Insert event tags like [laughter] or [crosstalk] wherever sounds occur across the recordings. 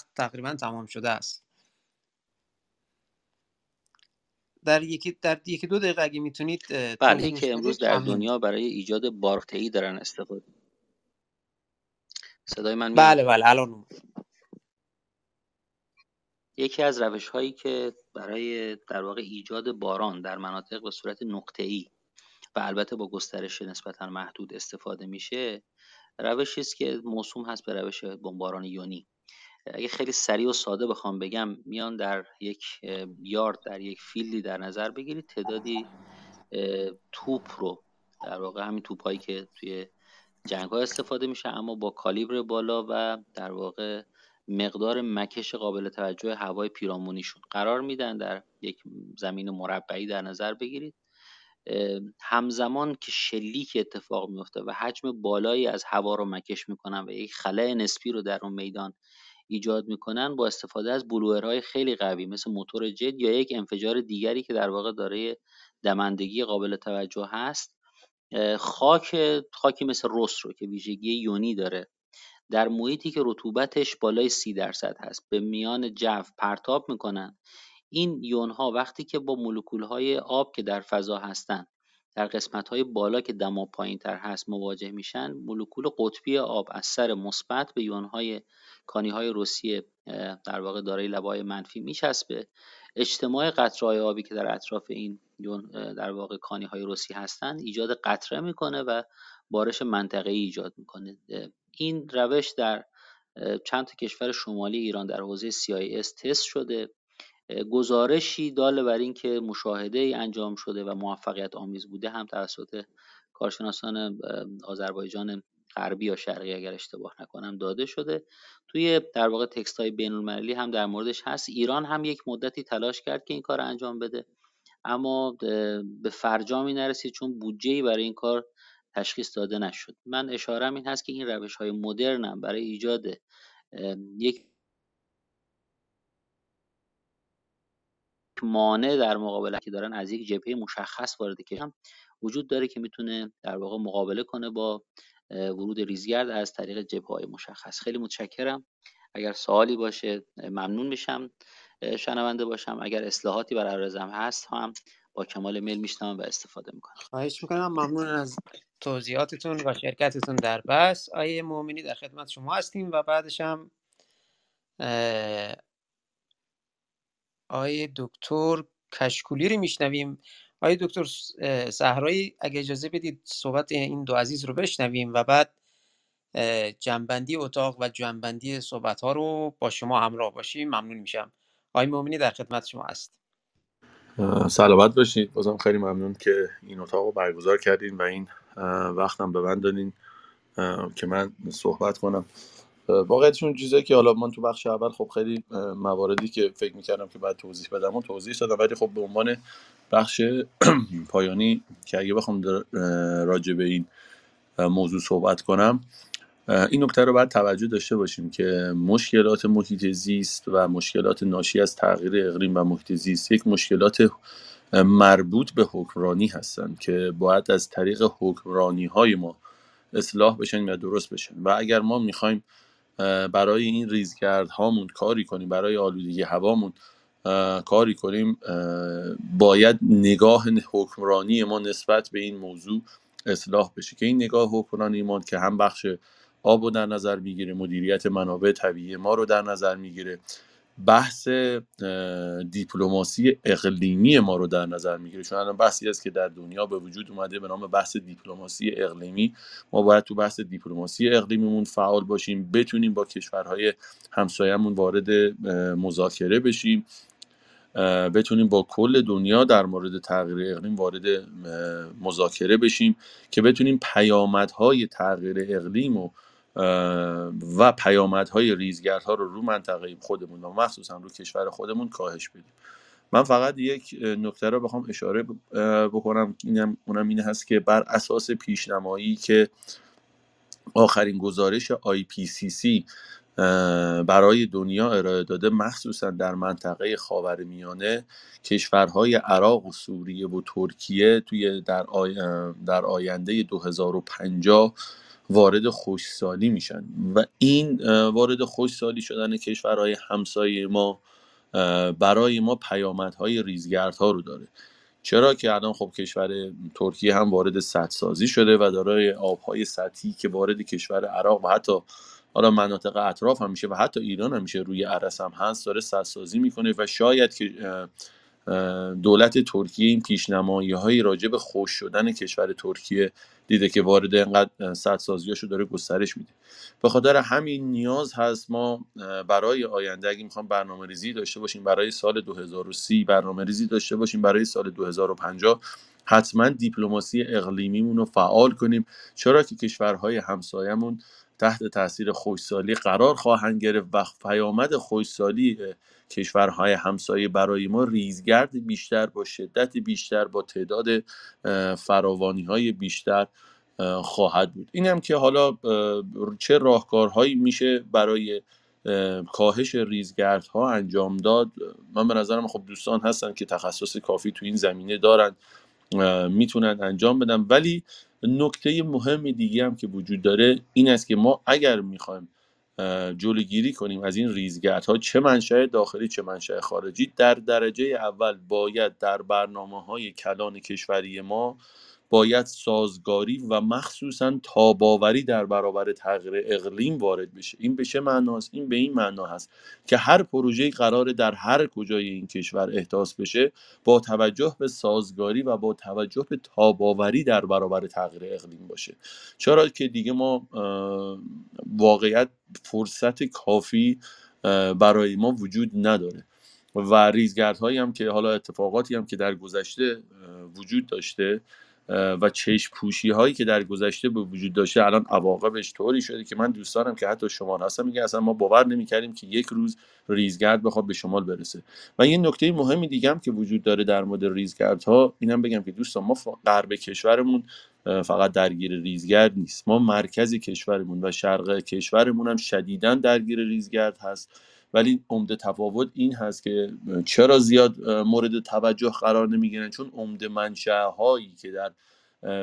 وقت تقریبا تمام شده است. در یکی در یکی دو دقیقه اگه می‌تونید بله که امروز در دنیا برای ایجاد بارقطعی دارن استفاده. صدای من بله بله الان یکی از روش هایی که برای در واقع ایجاد باران در مناطق به صورت نقطه ای و البته با گسترش نسبتا محدود استفاده میشه روشی است که موسوم هست به روش بمباران یونی. اگه خیلی سریع و ساده بخوام بگم میان در یک یارد در یک فیلدی در نظر بگیرید تعدادی توپ رو در واقع همین توپ هایی که توی جنگ ها استفاده میشه اما با کالیبر بالا و در واقع مقدار مکش قابل توجه هوای پیرامونیشون قرار میدن در یک زمین مربعی در نظر بگیرید. همزمان که شلیک اتفاق میفته و حجم بالایی از هوا رو مکش می‌کنن و یک خلای نسبی رو در اون میدان ایجاد می‌کنن با استفاده از بلوئرهای خیلی قوی مثل موتور جد یا یک انفجار دیگری که در واقع دارای دمندگی قابل توجه هست. خاک خاکی مثل رس رو که ویژگی یونی داره. در محیطی که رطوبتش بالای سی درصد هست به میان جو پرتاب می‌کنن. این یونها وقتی که با مولکول های آب که در فضا هستند در قسمت های بالا که دما پایین تر هست مواجه میشن مولکول قطبی آب از سر مثبت به یون های کانی های روسیه در واقع دارای لبای منفی میچسبه. اجتماع قطره آبی که در اطراف این یون در واقع کانی های روسی هستند ایجاد قطره می‌کنه و بارش منطقه ایجاد می‌کنه. این روش در چند تا کشور شمالی ایران در حوزه CIS تست شده. گزارشی داله بر اینکه مشاهده ای انجام شده و موفقیت آمیز بوده هم توسط کارشناسان آذربایجان غربی یا شرقی اگر اشتباه نکنم داده شده. توی در واقع تکست های بین المللی هم در موردش هست. ایران هم یک مدتی تلاش کرد که این کار انجام بده. اما به فرجامی نرسید چون بودجه برای این کار تشخیص داده نشد. من اشارم این هست که این روش های مدرن برای ایجاد یک مانع در مقابله که دارن از یک جبهه مشخص وارد هم وجود داره که می‌تونه در واقع مقابله کنه با ورود ریزگرد از طریق جبهه های مشخص. خیلی متشکرم. اگر سوالی باشه ممنون میشم. شنونده باشم. اگر اصلاحاتی برای رزم هست هم با کمال میل میشنم و استفاده می‌کنم. خواهش می‌کنم. ممنون از توضیحاتتون و شرکتتون در بس. آیه مؤمنی در خدمت شما هستیم و بعدش هم آقای دکتر کشکولی رو میشنویم. آقای دکتر صحرایی اگه اجازه بدید صحبت این دو عزیز رو بشنویم و بعد جنبندی اتاق و جنبندی صحبت ها رو با شما همراه باشیم. ممنون میشم. آقای مومنی در خدمت شما هست. سلامت باشید. بازم خیلی ممنون که این اتاق رو برگزار کردین و این وقتم به من دادین که من صحبت کنم. واقعیتشون چیزایی که حالا من تو بخش اول خب خیلی مواردی که فکر می‌کردم که باید توضیح بدم و توضیح دادم ولی خب به عنوان بخش [clears throat] پایانی که اگه بخوام راجع به این موضوع صحبت کنم این نکته رو باید توجه داشته باشیم که مشکلات محیط زیست و مشکلات ناشی از تغییر اقلیم و محیط زیست یک مشکلات مربوط به حکمرانی هستند که باید از طریق حکمرانی های ما اصلاح بشن و درست بشن. و اگر ما می‌خوایم برای این ریزگرد هامون کاری کنیم برای آلودگی هوامون کاری کنیم. باید نگاه حکمرانی ما نسبت به این موضوع اصلاح بشه. که این نگاه حکمرانی ما که هم بخش آب رو در نظر می‌گیره مدیریت منابع طبیعی ما رو در نظر می‌گیره. بحث دیپلماسی اقلیمی ما رو در نظر می‌گیره. چون الان بحثی است که در دنیا به وجود اومده به نام بحث دیپلماسی اقلیمی. ما باید تو بحث دیپلماسی اقلیمیمون فعال باشیم بتونیم با کشورهای همسایه‌مون وارد مذاکره بشیم بتونیم با کل دنیا در مورد تغییر اقلیم وارد مذاکره بشیم که بتونیم پیامدهای تغییر اقلیم و و پیامدهای ریزگردها رو رو منطقه خودمون و مخصوصا رو کشور خودمون کاهش بدیم. من فقط یک نکته رو بخوام اشاره بکنم. اینم اونم این هست که بر اساس پیشنمایی که آخرین گزارش IPCC برای دنیا ارائه داده مخصوصا در منطقه خاورمیانه کشورهای عراق و سوریه و ترکیه توی در, در آینده 2050 وارد خوشسالی میشن. و این وارد خوشسالی شدن کشورهای همسایه ما برای ما پیامدهای ریزگردها رو داره. چرا که الان خب کشور ترکیه هم وارد سدسازی شده و دارای آبهای سطحی که وارد کشور عراق و حتی حالا مناطق اطراف هم میشه و حتی ایران هم میشه روی عرس هم هست داره سدسازی می‌کنه و شاید که دولت ترکیه این پیشنمایی های راجع به خوش شدن کشور ترکیه دیده که وارد اینقدر سدسازیاشو داره گسترش میده. به خاطر همین نیاز هست ما برای آینده اگه می‌خوام برنامه ریزی داشته باشیم برای سال 2030 برنامه ریزی داشته باشیم برای سال 2050 حتما دیپلماسی اقلیمیمون رو فعال کنیم. چرا که کشورهای همسایمون تحت تاثیر خوشسالی قرار خواهند گرفت و پیامد خوشسالی کشورهای همسایه برای ما ریزگرد بیشتر با شدت بیشتر با تعداد فراوانی های بیشتر خواهد بود. این هم که حالا چه راهکارهایی میشه برای کاهش ریزگردها انجام داد؟ من به نظرم خب دوستان هستن که تخصص کافی تو این زمینه دارن. می‌تونن انجام بدن. ولی نکته مهم دیگه هم که وجود داره این است که ما اگر می‌خوایم جلوگیری کنیم از این ریزگردها چه منشأ داخلی چه منشأ خارجی در درجه اول باید در برنامه های کلان کشوری ما باید سازگاری و مخصوصا تاباوری در برابر تغییر اقلیم وارد بشه. این به چه معناست این به این معنا هست که هر پروژه قرار در هر کجای این کشور احداث بشه با توجه به سازگاری و با توجه به تاباوری در برابر تغییر اقلیم باشه. چرا که دیگه ما واقعیت فرصت کافی برای ما وجود نداره. و ریزگردهایی هم که حالا اتفاقاتی هم که در گذشته وجود داشته و چشم پوشی هایی که در گذشته به وجود داشته الان عواقبش طوری شده که من دوستانم که حتی شما هستم میگه اصلا ما باور نمی‌کردیم که یک روز ریزگرد بخواد به شمال برسه. و یه نکته مهمی دیگه هم که وجود داره در مورد ریزگردها اینم بگم که دوستان ما غرب کشورمون فقط درگیر ریزگرد نیست. ما مرکز کشورمون و شرق کشورمون هم شدیدا درگیر ریزگرد هست. ولی عمده تفاوت این هست که چرا زیاد مورد توجه قرار نمی‌گیرن؟ چون عمده منشأ هایی که در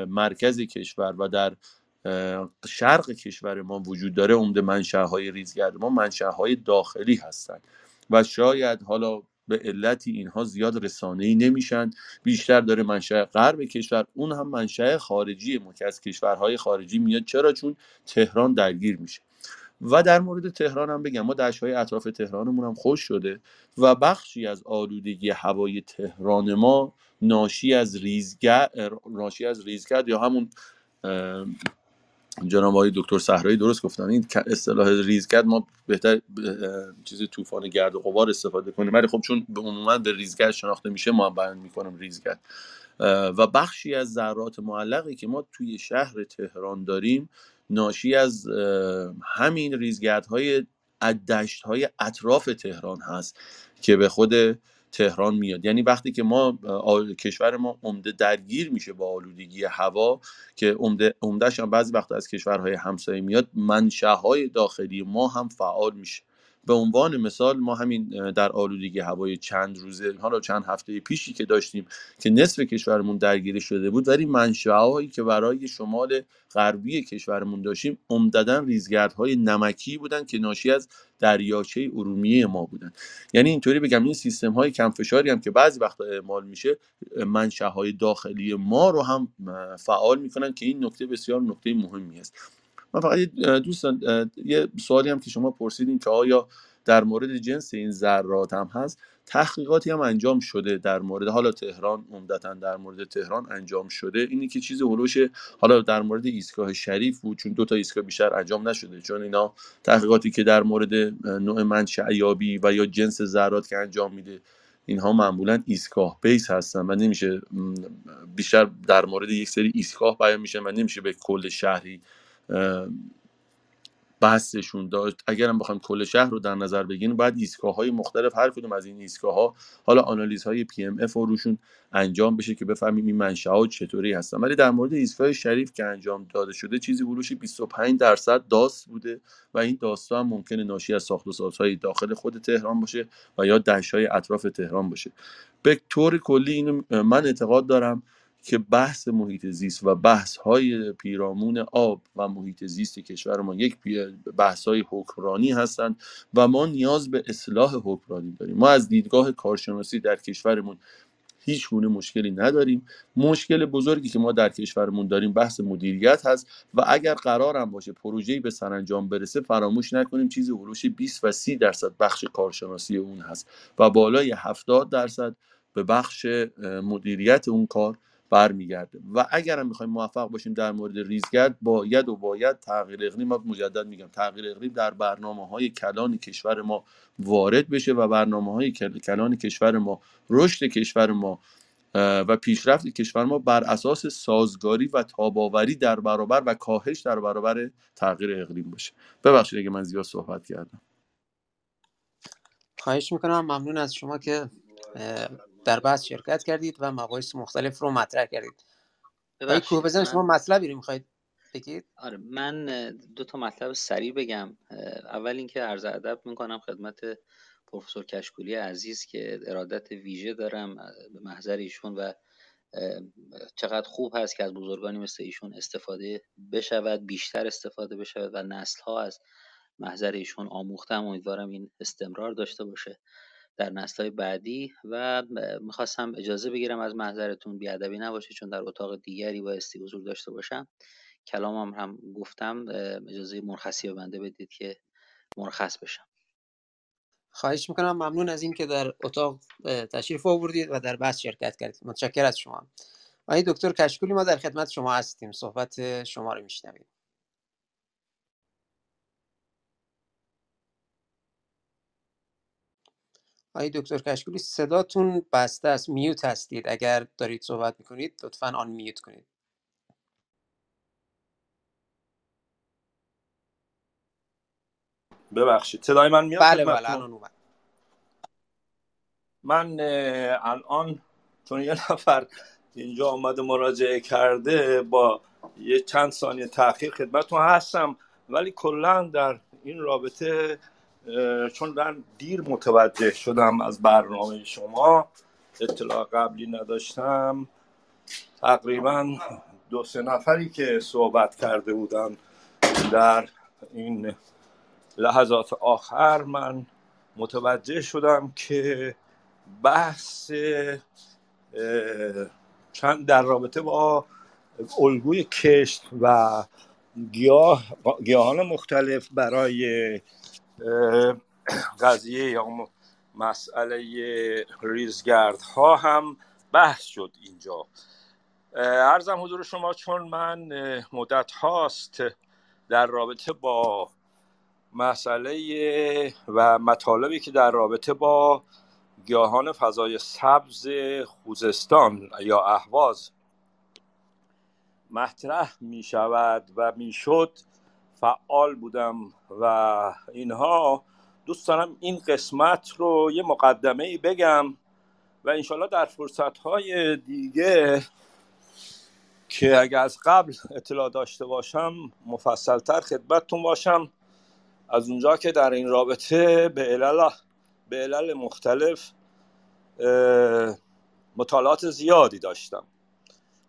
مرکز کشور و در شرق کشور ما وجود داره عمده منشأ های ریزگرد ما منشأ های داخلی هستند و شاید حالا به علتی اینها زیاد رسانه ای نمیشن. بیشتر داره منشأ غرب کشور اون هم منشأ خارجی که کشورهای خارجی میاد. چرا؟ چون تهران درگیر میشه. و در مورد تهران هم بگم ما های اطراف تهرانمون هم خوش شده و بخشی از آلودگی هوای تهران ما ناشی از ریزگرد ناشی از ریزگرد یا همون جناب آقای دکتر صحرایی درست گفتن. این اصطلاح ریزگرد ما بهتر چیز طوفان گرد و غبار استفاده کنیم. ولی خب چون به عموما به ریزگرد شناخته میشه ما بیان می‌کنم ریزگرد و بخشی از ذرات معلقی که ما توی شهر تهران داریم ناشی از همین ریزگردهای دشت های اطراف تهران هست که به خود تهران میاد. یعنی وقتی که ما کشور ما عمده درگیر میشه با آلودگی هوا که عمده هم بعضی وقت از کشورهای همسایه میاد منشأهای داخلی ما هم فعال میشه. به عنوان مثال ما همین در آلودگی هوای چند روزه حالا چند هفته پیشی که داشتیم که نصف کشورمون درگیر شده بود ولی منشأهایی که برای شمال غربی کشورمون داشتیم عمدتا ریزگردهای نمکی بودن که ناشی از دریاچه ارومیه ما بودن. یعنی اینطوری بگم این سیستم های کمفشاری هم که بعضی وقتا اعمال میشه منشأهای داخلی ما رو هم فعال می‌کنن که این نکته بسیار نکته مهمی است. من فقط دوستان یه سوالی هم که شما پرسیدین که آیا در مورد جنس این ذرات هم هست؟ تحقیقاتی هم انجام شده در مورد حالا تهران عمدتا در مورد تهران انجام شده. اینی که چیز هلوش حالا در مورد ایستگاه شریف بود چون دو تا ایستگاه بیشتر انجام نشده. چون اینا تحقیقاتی که در مورد نوع منشعیابی و یا جنس ذرات که انجام میده اینها معمولا ایستگاه بیس هستن و نمیشه بیشتر در مورد یک سری ایستگاه بیان میشه و نمیشه به کل شهری بحثشون داشت. اگرم بخوایم کل شهر رو در نظر بگیریم باید ایستگاه های مختلف هر کدوم از این ایستگاه ها حالا آنالیز های PMF روشون انجام بشه که بفهمیم این منشأ ها چطوری هستن. ولی در مورد ایستگاه شریف که انجام داده شده چیزی هلوش 25 درصد dust بوده و این dust ا هم ممکنه ناشی از ساخت و سازهای داخل خود تهران باشه و یا دشت اطراف تهران باشه. به طور کلی اینو من اعتقاد دارم که بحث محیط زیست و بحث های پیرامون آب و محیط زیست کشور ما یک بحث های حکمرانی هستند و ما نیاز به اصلاح حکمرانی داریم. ما از دیدگاه کارشناسی در کشورمون هیچ گونه مشکلی نداریم. مشکل بزرگی که ما در کشورمون داریم بحث مدیریت هست و اگر قرارم باشه پروژه‌ای به سرانجام برسه فراموش نکنیم چیزی هلوش 20 و 30 درصد بخش کارشناسی اون هست و بالای 70 درصد به بخش مدیریت اون کار برمیگرده. و اگر هم می‌خوایم موفق باشیم در مورد ریزگرد باید و باید تغییر اقلیم مجدد میگم تغییر اقلیم در برنامه های کلان کشور ما وارد بشه و برنامه های کلان کشور ما رشد کشور ما و پیشرفت کشور ما بر اساس سازگاری و تاباوری در برابر و کاهش در برابر تغییر اقلیم باشه. ببخشید اگه من زیاد صحبت کردم. خواهش می‌کنم. ممنون از شما که در بحث شرکت کردید و مباحث مختلف رو مطرح کردید. آقای کوه بزن شما مطلبی رو می‌خواید بگید؟ آره من دو تا مطلب سریع بگم. اول اینکه عرض ادب می‌کنم خدمت پروفسور کشکولی عزیز که ارادت ویژه دارم به محضر ایشون و چقدر خوب هست که از بزرگانی مثل ایشون استفاده بشود بیشتر استفاده بشود و نسل ها از محضر ایشون آموختم. امیدوارم این استمرار داشته باشه. در نسل بعدی و می‌خواستم اجازه بگیرم از محضرتون بیادبی نباشه چون در اتاق دیگری بایستی حضور داشته باشم. کلامم هم گفتم اجازه مرخصی بنده بدید که مرخص بشم. خواهش می‌کنم. ممنون از اینکه در اتاق تشریف آوردید و در بحث شرکت کردید. متشکر از شما. آقای دکتر کشکولی ما در خدمت شما هستیم. صحبت شما رو میشنویم. آقای دکتر کشکولی صداتون بسته است میوت هستید. اگر دارید صحبت می‌کنید لطفا آن میوت کنید. ببخشید صدای من میاد بله بله الان اومد. من الان چون یه نفر اینجا آمده مراجعه کرده با یه چند ثانیه تاخیر خدمتتون هستم. ولی کلا در این رابطه چون من دیر متوجه شدم از برنامه شما اطلاع قبلی نداشتم. تقریبا دو سه نفری که صحبت کرده بودن در این لحظات آخر من متوجه شدم که بحث چند در رابطه با الگوی کشت و گیاه گیاهان مختلف برای [clears throat] قضیه یا مسئله ریزگرد ها هم بحث شد اینجا. ارزم حضور شما چون من مدت هاست در رابطه با مسئله و مطالبی که در رابطه با گیاهان فضای سبز خوزستان یا اهواز مطرح می شود و می شد فعال بودم و اینها. دوست دارم این قسمت رو یه مقدمه ای بگم و انشالله در فرصت های دیگه که اگر از قبل اطلاع داشته باشم مفصلتر خدمتتون باشم. از اونجا که در این رابطه به علل, به علل مختلف مطالعات زیادی داشتم.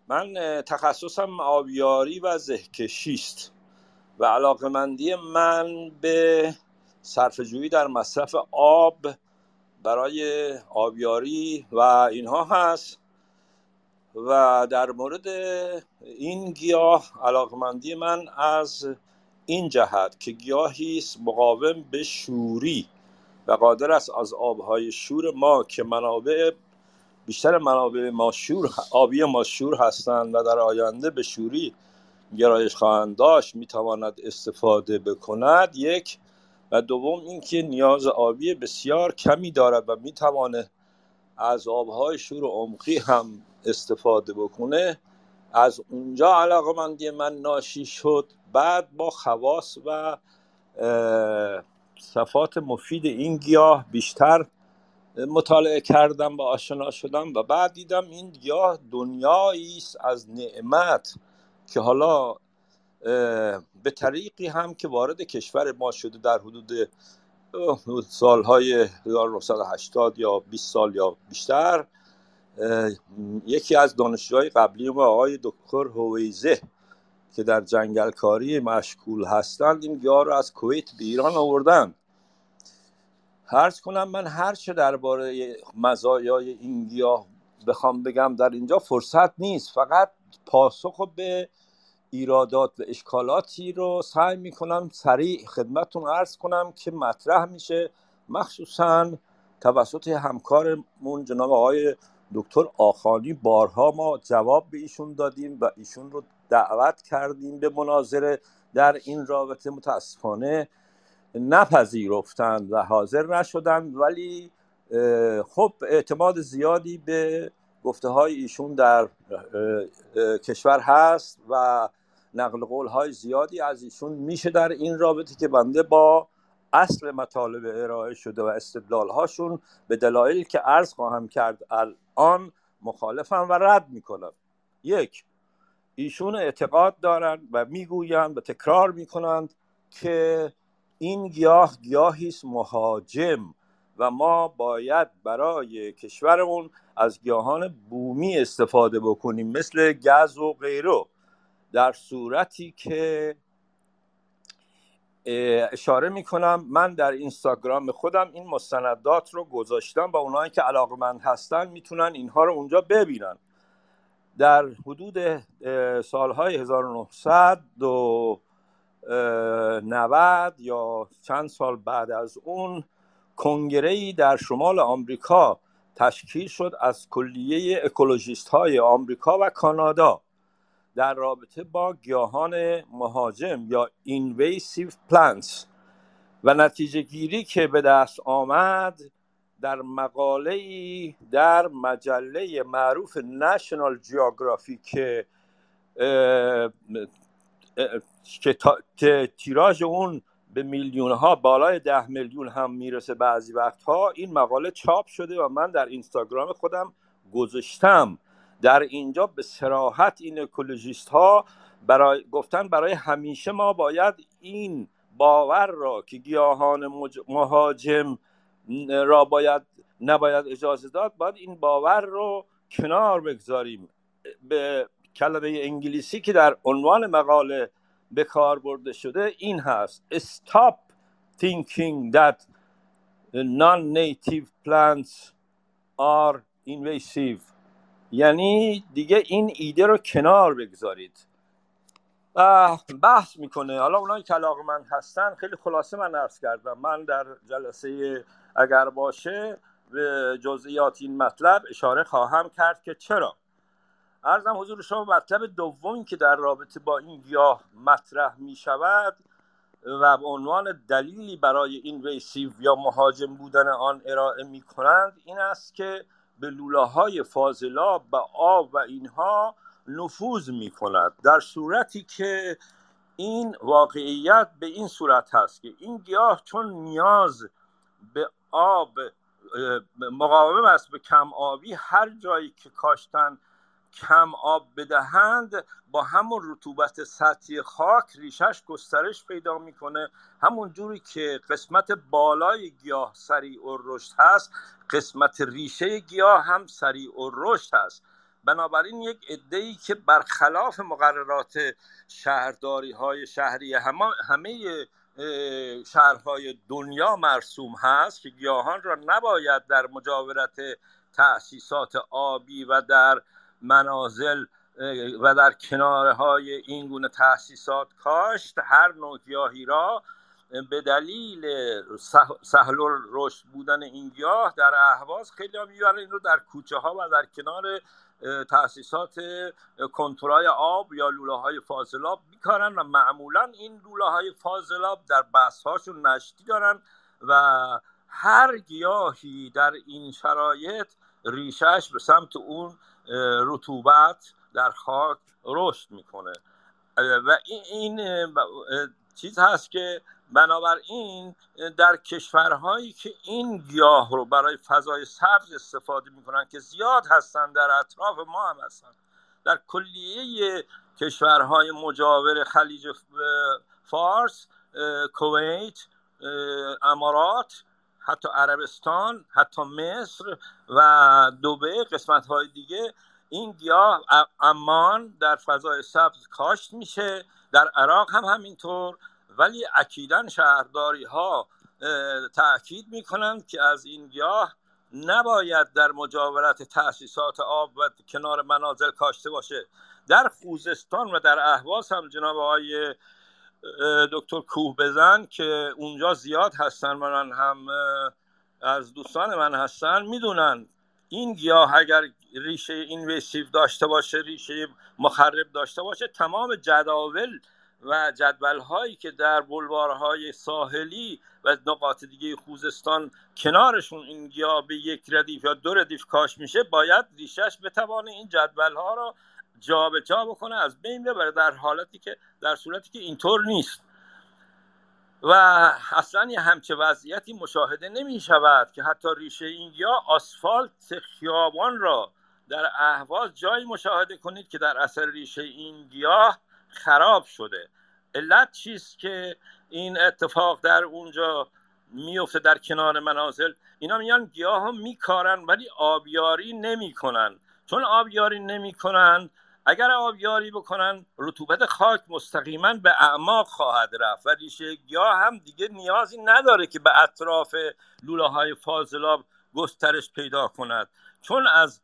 من تخصصم آبیاری و زهکشی است. و علاقمندی من به صرفه‌جویی در مصرف آب برای آبیاری و اینها هست و در مورد این گیاه علاقمندی من از این جهت که گیاهی است مقاوم به شوری و قادر است از آبهای شور ما که منابع بیشتر منابع ما شور آبی ما شور هستند و در آینده به شوری گرایش خواهند داشت می‌تواند استفاده بکند. یک و دوم اینکه نیاز آبی بسیار کمی دارد و می‌تواند از آبهای شور و عمقی هم استفاده بکنه. از اونجا علاقه مندی من ناشی شد. بعد با خواص و صفات مفید این گیاه بیشتر مطالعه کردم و آشنا شدم و بعد دیدم این گیاه دنیایی است از نعمت. که حالا به طریقی هم که وارد کشور ما شده در حدود سالهای 1980 یا 20 سال یا بیشتر یکی از دانشجوهای قبلی ما آقای دکتر هویزه که در جنگلکاری مشغول هستند این گیاه رو از کویت به ایران آوردن هرچ کنم من هر چه درباره مزایای این گیاه بخوام بگم در اینجا فرصت نیست. فقط پاسخ به ایرادات و اشکالاتی رو سعی می‌کنم سریع خدمتون عرض کنم که مطرح میشه. مخصوصا توسط همکارمون جناب آقای دکتر آخانی بارها ما جواب به ایشون دادیم و ایشون رو دعوت کردیم به مناظره. در این رابطه متاسفانه نپذیرفتند و حاضر نشدند ولی خب اعتماد زیادی به گفته های ایشون در کشور هست و نقل قول های زیادی از ایشون میشه در این رابطه که بنده با اصل مطالب ارائه شده و استدلال هاشون به دلایلی که عرض خواهم کرد الان مخالفم و رد می‌کنم. یک ایشون اعتقاد دارند و می‌گویند و تکرار می‌کنند که این گیاه گیاهی است مهاجم و ما باید برای کشورمون از گیاهان بومی استفاده بکنیم مثل گز و غیره. در صورتی که اشاره می‌کنم من در اینستاگرام خودم این مستندات رو گذاشتم با اونایی که علاقمند هستن می‌تونن اینها رو اونجا ببینن. در حدود سالهای 1990 یا چند سال بعد از اون کنگره ای در شمال آمریکا تشکیل شد از کلیه اکولوژیست های آمریکا و کانادا. در رابطه با گیاهان مهاجم یا اینویسیو پلانتس و نتیجه گیری که به دست آمد در مقاله ای در مجله معروف نشنال جیوگرافی که که تیراژ اون به میلیون ها بالای ده میلیون هم می‌رسه بعضی وقتها این مقاله چاپ شده و من در اینستاگرام خودم گذاشتم. در اینجا به سراحت این اکولوژیست ها برای گفتن برای همیشه ما باید این باور را که گیاهان مهاجم را باید نباید اجازه داد باید این باور رو کنار بگذاریم. به کلمه انگلیسی که در عنوان مقاله به کار برده شده این هست stop thinking that non-native plants are invasive. یعنی دیگه این ایده رو کنار بگذارید. بحث می‌کنه. حالا اونایی که علاقه من هستن خیلی خلاصه من عرض کردم. من در جلسه اگر باشه به جزئیات این مطلب اشاره خواهم کرد که چرا؟ ارزم حضور شما مطلب دوم که در رابطه با این گیاه مطرح می شود و به عنوان دلیلی برای این ویسیو یا مهاجم بودن آن ارائه می کنند این است که به لوله های فاضلاب و آب و اینها نفوذ می کند در صورتی که این واقعیت به این صورت هست که این گیاه چون نیاز به آب مقاوم است به کم آبی هر جایی که کاشتن کم آب بدهند با همون رطوبت سطحی خاک ریشش گسترش پیدا می‌کنه. همون جوری که قسمت بالای گیاه سریع و رشد هست قسمت ریشه گیاه هم سریع و رشد هست. بنابراین یک ای که برخلاف مقررات شهرداری های شهری همه, همه شهرهای دنیا مرسوم هست که گیاهان را نباید در مجاورت تأسیسات آبی و در منازل و در کناره های این گونه تاسیسات کاشت هر نوع گیاهی را به دلیل سهل رشد بودن این گیاه در اهواز خیلی ها می‌برن این رو در کوچه ها و در کنار تاسیسات کنترای آب یا لوله های فاضلاب میکارن و معمولا این لوله های فاضلاب در بس هاشون نشتی دارن و هر گیاهی در این شرایط ریشش به سمت اون رطوبت در خاک رشد می‌کنه. و این چیز هست که بنابراین در کشورهایی که این گیاه رو برای فضای سبز استفاده می‌کنن که زیاد هستن در اطراف ما هم هستن در کلیه کشورهای مجاور خلیج فارس کویت امارات حتی عربستان حتی مصر و دوبه قسمت های دیگه. این گیاه امان در فضای سبز کاشت میشه در عراق هم همینطور. ولی اکیدا شهرداری ها تاکید می‌کنند که از این گیاه نباید در مجاورت تاسیسات آب و کنار منازل کاشته باشه. در خوزستان و در اهواز هم جناب آقای دکتر کوه بزن که اونجا زیاد هستن من هم از دوستان من هستن. می‌دونن این گیاه اگر ریشه اینویسیو داشته باشه ریشه مخرب داشته باشه تمام جداول و جدول هایی که در بلوارهای ساحلی و نقاط دیگه خوزستان کنارشون این گیاه به یک ردیف یا دو ردیف کاش میشه باید ریشش بتوانه این جدول ها رو جابجا جا بکنه از بین ببره در حالتی که در صورتی که اینطور نیست. و اصلا یه همچه وضعیتی مشاهده نمی شود که حتی ریشه این گیاه آسفالت خیابان را در اهواز جایی مشاهده کنید که در اثر ریشه این گیاه خراب شده. علت چیست که این اتفاق در اونجا میفته در کنار منازل؟ اینا میان گیاه ها میکارن ولی آبیاری نمی‌کنن. چون آبیاری نمی‌کنن اگر آبیاری بکنن رطوبت خاک مستقیما به اعماق خواهد رفت. و ریشه گیاه هم دیگه نیازی نداره که به اطراف لوله های فاضلاب گسترش پیدا کند. چون از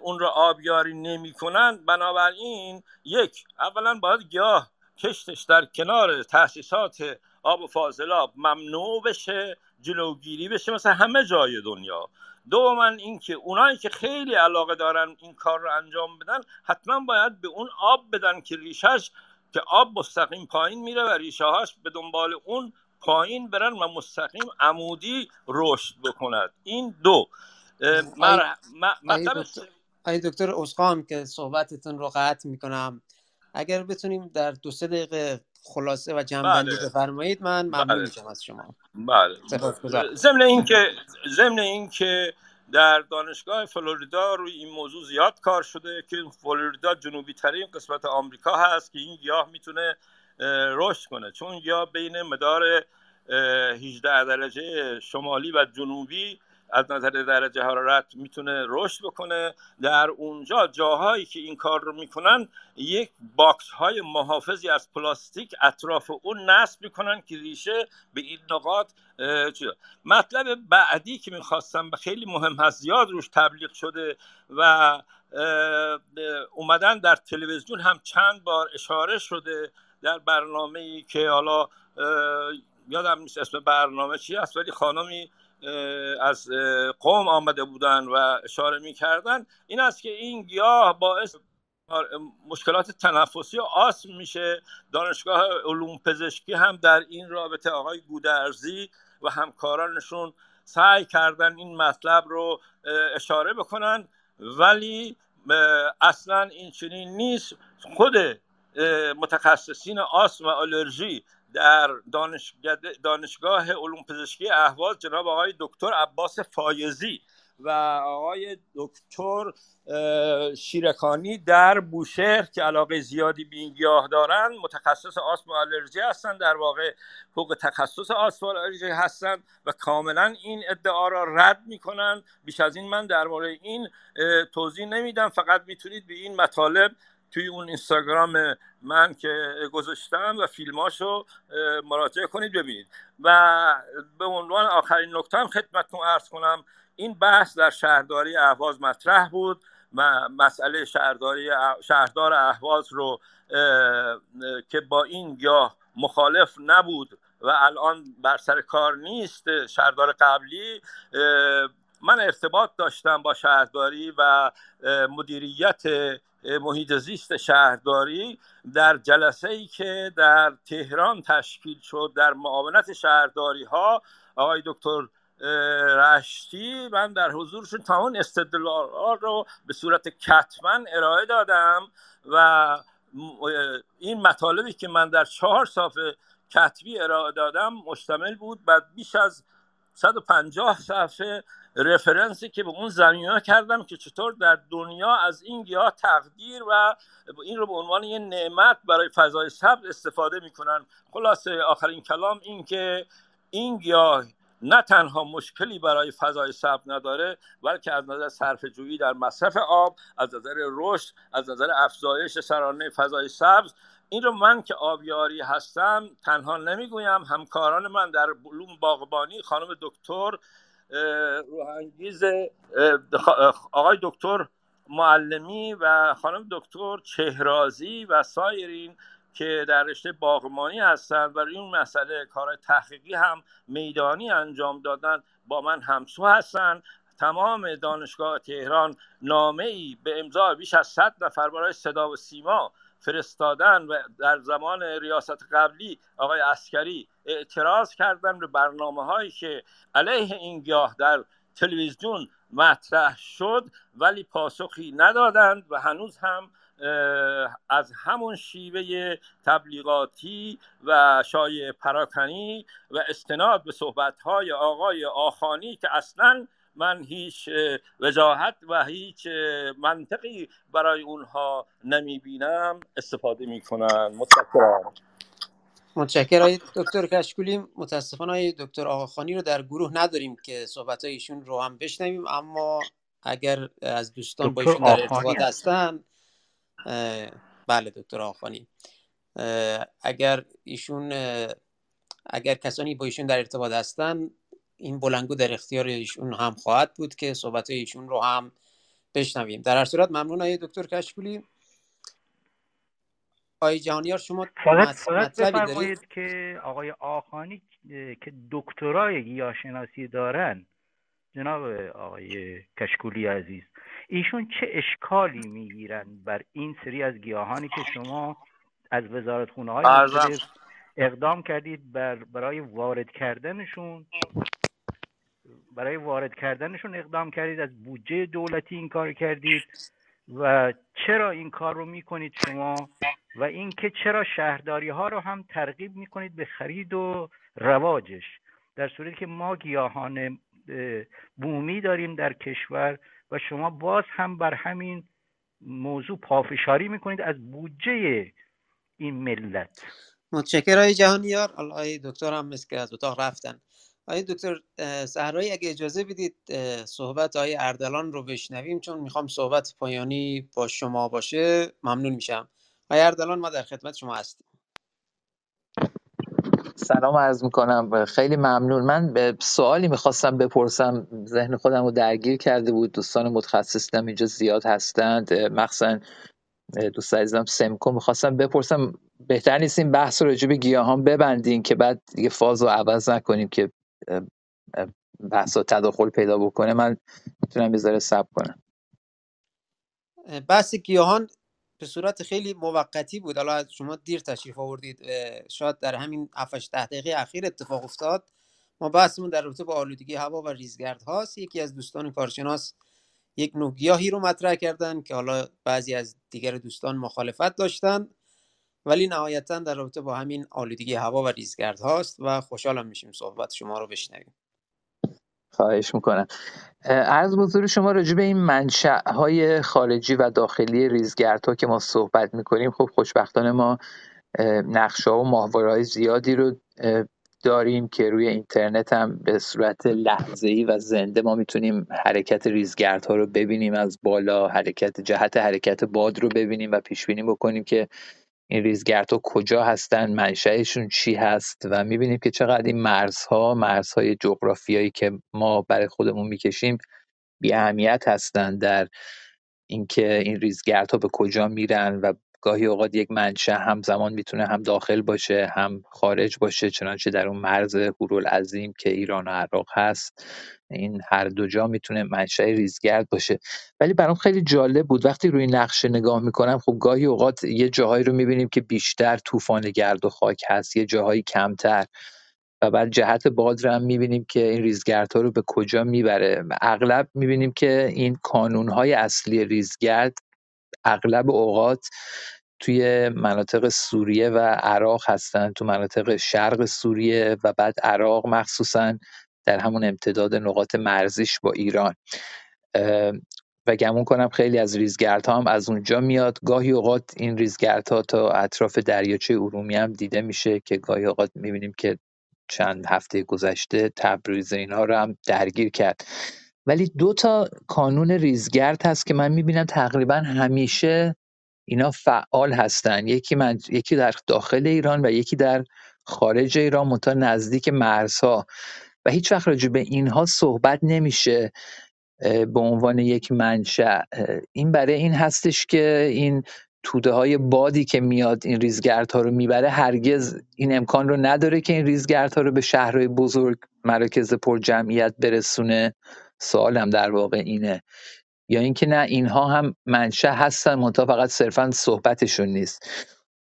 اون را آبیاری نمی کنند بنابراین یک اولا باید گیاه کشتش در کنار تاسیسات آب و فاضلاب ممنوع بشه جلوگیری بشه مثل همه جای دنیا. دوما اینکه اونایی که خیلی علاقه دارن این کار رو انجام بدن حتما باید به اون آب بدن که ریشش که آب مستقیم پایین میره و ریشه هاش به دنبال اون پایین برن و مستقیم عمودی رشد بکند. این دو. مطلب ای دکتر اسقام که صحبتتون رو قطع می‌کنم. اگر بتونیم در دو سه دقیقه خلاصه و جمع بله. بفرمایید من ممنون بله. میشم از شما. بله. ضمن اینکه ضمن اینکه در دانشگاه فلوریدا روی این موضوع زیاد کار شده که فلوریدا جنوبی ترین قسمت آمریکا هست که این گیاه می‌تونه رشد کنه. چون گیاه بین مدار 18 درجه شمالی و جنوبی از نظر درجه حرارت می‌تونه رشد بکنه. در اونجا جاهایی که این کار رو می‌کنن یک box های محافظی از پلاستیک اطراف اون نصب می‌کنن که ریشه به این نقاط مطلب بعدی که می‌خواستم خیلی مهم هست زیاد روش تبلیغ شده و اومدن در تلویزیون هم چند بار اشاره شده در برنامه ای که حالا یادم نیست اسم برنامه چی است ولی خانمی از قوم آمده بودن و اشاره می‌کردن این است که این گیاه باعث مشکلات تنفسی و آسم میشه. دانشگاه علوم پزشکی هم در این رابطه آقای گودرزی و همکارانشون سعی کردن این مطلب رو اشاره بکنن. ولی اصلا این چنین نیست. خود متخصصین آسم و آلرژی در دانشگاه علوم پزشکی اهواز جناب آقای دکتر عباس فایزی و آقای دکتر شیرکانی در بوشهر که علاقه زیادی به این گیاه دارن متخصص آسم و آلرژی هستن در واقع فوق تخصص آسم و آلرژی هستن و کاملا این ادعا را رد می‌کنن بیش از این من درباره این توضیح نمیدم فقط می‌تونید به این مطالب توی اون اینستاگرام من که گذاشتم و فیلماشو مراجعه کنید ببینید. و به عنوان آخرین نکته هم خدمتتون ارز کنم این بحث در شهرداری اهواز مطرح بود و مسئله شهرداری شهردار اهواز رو که با این گیاه مخالف نبود و الان بر سر کار نیست شهردار قبلی من ارتباط داشتم با شهرداری و مدیریت محیط زیست شهرداری در جلسه ای که در تهران تشکیل شد در معاونت شهرداری ها آقای دکتر رشتی من در حضورشون تمام استدلال رو به صورت کتمن ارائه دادم و این مطالبی که من در چهار صفحه کتبی ارائه دادم مشتمل بود بعد بیش از 150 صفحه رفرنسی که به اون زمین کردم که چطور در دنیا از این گیاه تقدیر و این رو به عنوان یه نعمت برای فضای سبز استفاده می‌کنن. خلاصه آخرین کلام این که این گیاه نه تنها مشکلی برای فضای سبز نداره بلکه از نظر صرف جویی در مصرف آب از نظر رشد از نظر افزایش سرانه فضای سبز این رو من که آبیاری هستم تنها نمی‌گویم. همکاران من در بلوم باغبانی خانم دکتر روحانگیز آقای دکتر معلمی و خانم دکتر چهرازی و سایرین که در رشته باغمانی هستند و این مسئله کار تحقیقی هم میدانی انجام دادن با من همسو هستند. تمام دانشگاه تهران نامه ای به امضا بیش از 100 نفر برای صدا و سیما فرستادن و در زمان ریاست قبلی آقای اسکری اعتراض کردن به برنامه هایی که علیه این گیاه در تلویزیون مطرح شد ولی پاسخی ندادند و هنوز هم از همون شیوه تبلیغاتی و شایع پراکنی و استناد به صحبتهای آقای آخانی که اصلا من هیچ وجاهت و هیچ منطقی برای اونها نمی بینم استفاده می‌کنن. متشکرم. متشکرم. دکتر کشکولی متاسفانه دکتر آقاخانی رو در گروه نداریم که صحبت ایشون رو هم بشنویم. اما اگر از دوستان با ایشون در ارتباط هستن بله دکتر آقاخانی. اگر ایشون اگر کسانی با ایشون در ارتباط هستن این بلنگو در اختیار ایشون هم خواهد بود که صحبت ایشون رو هم بشنویم. در هر صورت ممنون آقای دکتر کشکولی. آقای جهانیار شما فقط فقط بفرمایید که آقای آخانی که دکترای گیاهشناسی دارن. جناب آقای کشکولی عزیز ایشون چه اشکالی می‌گیرن بر این سری از گیاهانی که شما از وزارت خونه های اقدام کردید بر برای وارد کردنشون؟ برای وارد کردنشون اقدام کردید از بودجه دولتی این کار کردید و چرا این کار رو می‌کنید شما؟ و اینکه چرا شهرداری ها رو هم ترغیب می‌کنید به خرید و رواجش؟ در صورتی که ما گیاهان بومی داریم در کشور و شما باز هم بر همین موضوع پافشاری می‌کنید از بودجه این ملت. متشکر های جهانیار. آقای دکتر هم از اتاق رفتن. آقای دکتر صحرایی اگه اجازه بدید صحبت های اردلان رو بشنویم چون می‌خوام صحبت پایانی با شما باشه ممنون میشم. آقای اردلان ما در خدمت شما هستیم. سلام عرض می‌کنم. خیلی ممنون. من به سوالی می‌خواستم بپرسم. ذهن خودم رو درگیر کرده بود. دوستان متخصص اینجا زیاد هستند. مخصوصا دوست عزیزم سمکو می‌خواستم بپرسم. بهتر نیست این بحث رو به گیاهان ببندیم که بعد دیگه فاز رو عوض نکنیم که بحث و تداخل پیدا بکنه من می‌تونم بذاره سب کنم. بحث گیاهان به صورت خیلی موقتی بود. حالا شما دیر تشریف آوردید. شاید در همین 7 ده دقیقه اخیر اتفاق افتاد. ما بحثمون در رابطه با آلودگی هوا و ریزگرد هاست. یکی از دوستان کارشناس یک نوع گیاهی رو مطرح کردن که حالا بعضی از دیگر دوستان مخالفت داشتن. ولی نهایتا در رابطه با همین آلودگی هوا و ریزگرد هاست و خوشحالم میشیم صحبت شما رو بشنویم. خواهش می‌کنم. عرض بزرگ شما راجع به این منشأ های خارجی و داخلی ریزگردها که ما صحبت می‌کنیم خب خوشبختانه ما نقشه و ماهواره های زیادی رو داریم که روی اینترنت هم به صورت لحظه‌ای و زنده ما می‌تونیم حرکت ریزگردها رو ببینیم از بالا حرکت جهت حرکت باد رو ببینیم و پیش بینی بکنیم که این ریزگردها کجا هستن منشأشون چی هست و می‌بینیم که چقدر این مرزها مرزهای جغرافیایی که ما برای خودمون می‌کشیم بی اهمیت هستند در اینکه این ریزگردها به کجا میرن و گاهی اوقات یک منشأ همزمان می‌تونه هم داخل باشه هم خارج باشه چنانچه در اون مرز عظیم که ایران و عراق هست. این هر دو جا می‌تونه منشأ ریزگرد باشه. ولی برام خیلی جالب بود وقتی روی نقشه نگاه می‌کنم خب گاهی اوقات یه جاهایی رو می‌بینیم که بیشتر طوفان گرد و خاک هست یه جاهایی کمتر. و بعد جهت باد رو هم می‌بینیم که این ریزگردها رو به کجا می‌بره. اغلب می‌بینیم که این کانونهای اصلی ریزگرد اغلب اوقات توی مناطق سوریه و عراق هستن تو مناطق شرق سوریه و بعد عراق مخصوصا. در همون امتداد نقاط مرزیش با ایران. و گمون کنم خیلی از ریزگردها هم از اونجا میاد. گاهی اوقات این ریزگردها تا اطراف دریاچه ارومیه هم دیده میشه که گاهی اوقات می‌بینیم که چند هفته گذشته تبریز اینها رو هم درگیر کرد. ولی دو تا کانون ریزگرد هست که من می‌بینم تقریبا همیشه اینا فعال هستن. یکی, من... یکی در داخل ایران و یکی در خارج ایران منتها نزدیک مرزها. و هیچ وقت راجع به اینها صحبت نمیشه به عنوان یک منشأ. این برای این هستش که این توده های بادی که میاد این ریزگردها رو می‌بره هرگز این امکان رو نداره که این ریزگردها رو به شهرهای بزرگ مراکز پر جمعیت برسونه. سوالم در واقع اینه. یا اینکه نه اینها هم منشأ هستن منتها فقط صرفا صحبتشون نیست.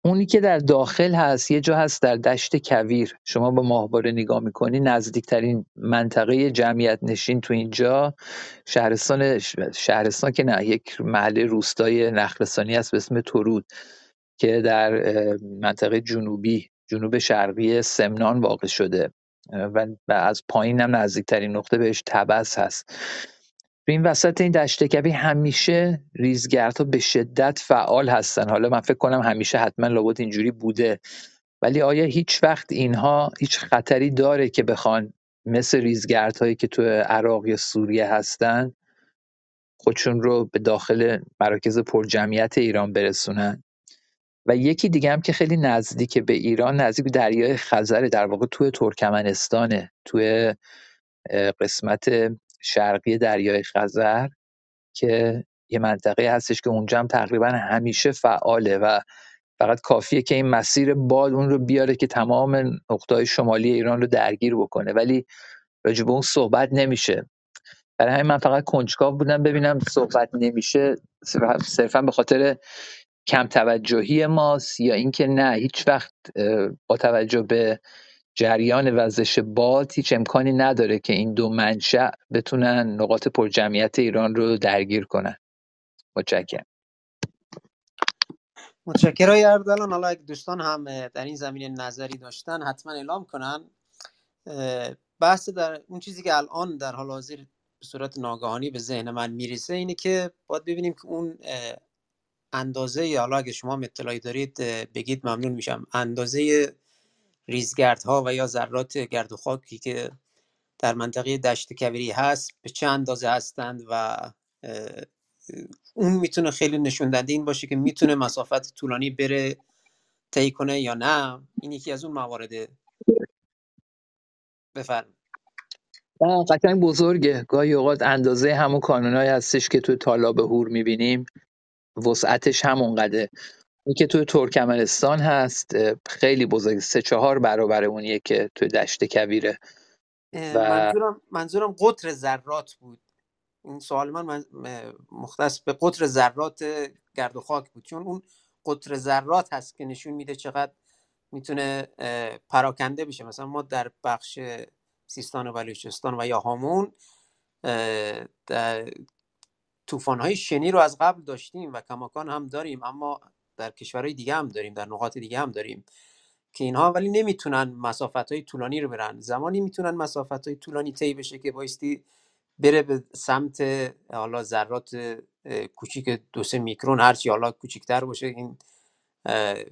اونی که در داخل هست یه جا هست در دشت کویر. شما با ماهواره نگاه می‌کنی نزدیکترین منطقه جمعیت نشین تو اینجا شهرستان شهرستان که نه یک محله روستای نخلستانی هست به اسم ترود که در منطقه جنوبی جنوب شرقی سمنان واقع شده. و از پایین هم نزدیکترین نقطه بهش تبس هست. تو این وسط این دشت کبی همیشه ریزگردها به شدت فعال هستن. حالا من فکر کنم همیشه حتما لابد اینجوری بوده. ولی آیا هیچ وقت اینها هیچ خطری داره که بخوان مثل ریزگردهایی که تو عراق یا سوریه هستن خودشون رو به داخل مراکز پرجمعیت ایران برسونن؟ و یکی دیگه هم که خیلی نزدیک به ایران نزدیک دریای خزر در واقع توی ترکمنستانه توی قسمت شرقی دریای خزر که یه منطقه هستش که اونجا هم تقریبا همیشه فعاله و فقط کافیه که این مسیر باد اون رو بیاره که تمام نقطه‌های شمالی ایران رو درگیر بکنه. ولی راجع به اون صحبت نمیشه. برای همین من فقط کنجکاو بودم ببینم صحبت نمیشه. صرفا به خاطر کم توجهی ماست یا اینکه نه هیچ وقت با توجه به جریان وزش باد هیچ امکانی نداره که این دو منشأ بتونن نقاط پرجمعیت ایران رو درگیر کنن. متشکرم. متشکرم. اردلان حالا اگه دوستان هم در این زمینه نظری داشتن حتما اعلام کنن. بحث در اون چیزی که الان در حال حاضر به صورت ناگهانی به ذهن من می‌رسه اینه که باید ببینیم که اون اندازه حالا اگه شما اطلاعی دارید بگید ممنون میشم. اندازه ریزگردها و یا ذرات گرد و خاکی که در منطقه دشت کویری هست به چه اندازه هستند و اون می‌تونه خیلی نشون دهنده این باشه که می‌تونه مسافت طولانی بره طی کنه یا نه؟ این یکی از اون موارد. بفرم قطعا بزرگه. گاهی اوقات اندازه همون کانونایی هستش که تو تالاب هور می‌بینیم. وسعتش همونقدره. این که توی ترکمنستان هست خیلی بزرگ سه چهار برابر اونیه که توی دشت کویره و... منظورم منظورم قطر ذرات بود. این سوال من مختص به قطر ذرات گرد و خاک بود. چون اون قطر ذرات هست که نشون میده چقدر می‌تونه پراکنده بشه. مثلا ما در بخش سیستان و بلوچستان و یا هامون طوفان های شنی رو از قبل داشتیم و کماکان هم داریم. اما در کشورهای دیگه هم داریم در نقاط دیگه هم داریم که اینها ولی نمی‌تونن مسافت های طولانی رو برن. زمانی می‌تونن مسافت های طولانی طی بشه که بایستی بره به سمت حالا ذرات کوچیک دو سه میکرون هرچی حالا کوچیکتر باشه این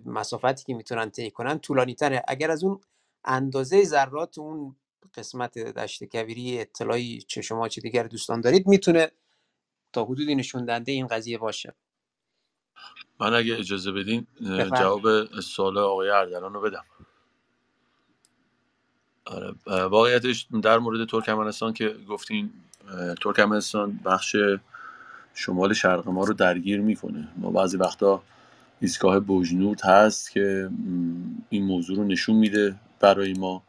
مسافتی که می‌تونن طی کنن طولانی تره. اگر از اون اندازه ذرات اون قسمت دشت کویری اطلاعی چه شما چه دیگر دوستان دارید می‌تونه تا حدودی نشون دهنده این قضیه باشه. من اگه اجازه بدین جواب سوال آقای اردلان رو بدم. آره واقعیتش در مورد ترکمنستان که گفتین ترکمنستان بخش شمال شرق ما رو درگیر می‌کنه. ما بعضی وقتا ایستگاه بوجنود هست که این موضوع رو نشون میده برای ما.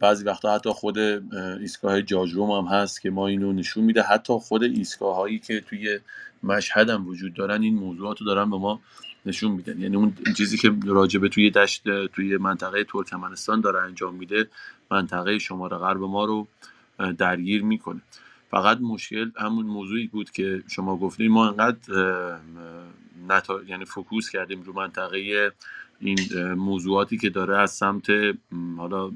بعضی وقتا حتی خود ایستگاه جاجروم هم هست که ما اینو نشون میده. حتی خود ایستگاه هایی که توی مشهد هم وجود دارن این موضوعات رو دارن به ما نشون میدن. یعنی اون چیزی که راجبه توی دشت توی منطقه ترکمنستان داره انجام میده منطقه شماره غرب ما رو درگیر می‌کنه. فقط مشکل همون موضوعی بود که شما گفتید ما انقدر نتا... یعنی فوکوس کردیم رو منطقه این موضوعاتی که داره از سمت حالا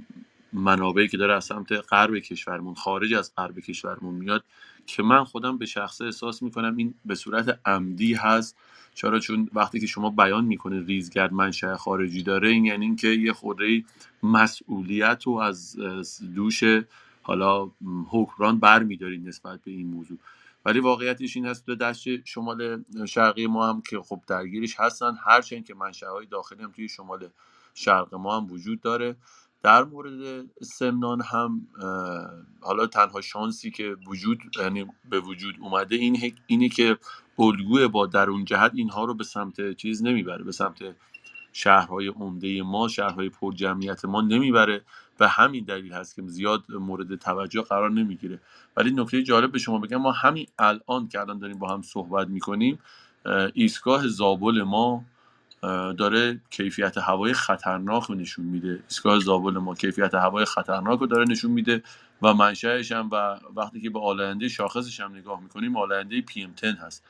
منابعی که داره از سمت غرب کشورمون خارج از غرب کشورمون میاد. که من خودم به شخصه احساس می‌کنم این به صورت عمدی هست. چرا؟ چون وقتی که شما بیان می‌کنید ریزگرد منشأ خارجی داره این یعنی اینکه یه خورده مسئولیت رو از دوش حالا حکمران برمیدارید نسبت به این موضوع. ولی واقعیتش این هست دشت شمال شرقی ما هم که خب درگیرش هستن. هرچند که منشأهای داخلی هم توی شمال شرق ما هم وجود داره. در مورد سمنان هم حالا تنها شانسی که وجود یعنی به وجود اومده این اینه که الگوی با در اون جهت اینها رو به سمت چیز نمی‌بره به سمت شهرهای عمده ما شهرهای پر جمعیت ما نمی‌بره و همین دلیل هست که زیاد مورد توجه قرار نمی‌گیره. ولی نکته جالب به شما بگم ما همین الان که الان داریم با هم صحبت می‌کنیم ایستگاه زابل ما داره کیفیت هوای خطرناک رو نشون میده. ایستگاه زابل ما کیفیت هوای خطرناک رو داره نشون میده و منشأش هم و وقتی که به آلاینده شاخصش هم نگاه می‌کنیم آلاینده پی ام 10 هست.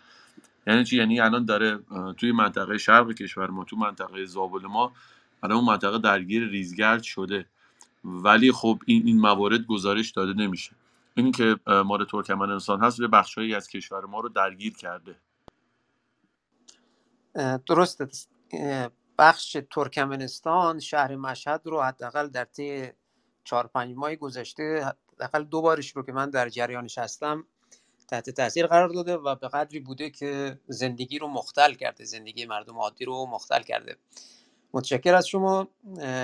یعنی چی؟ یعنی الان داره توی منطقه شرق کشور ما تو منطقه زابل ما الان اون منطقه درگیر ریزگرد شده. ولی خب این این موارد گزارش داده نمیشه. اینی که مال ترکمنستان هست به بخشهایی از کشور ما رو درگیر کرده. درسته. بخش ترکمنستان شهر مشهد رو حداقل در طی چهار پنج ماه گذشته حداقل دو بارش رو که من در جریانش هستم تحت تاثیر قرار داده و به قدری بوده که زندگی رو مختل کرده زندگی مردم عادی رو مختل کرده. متشکر از شما.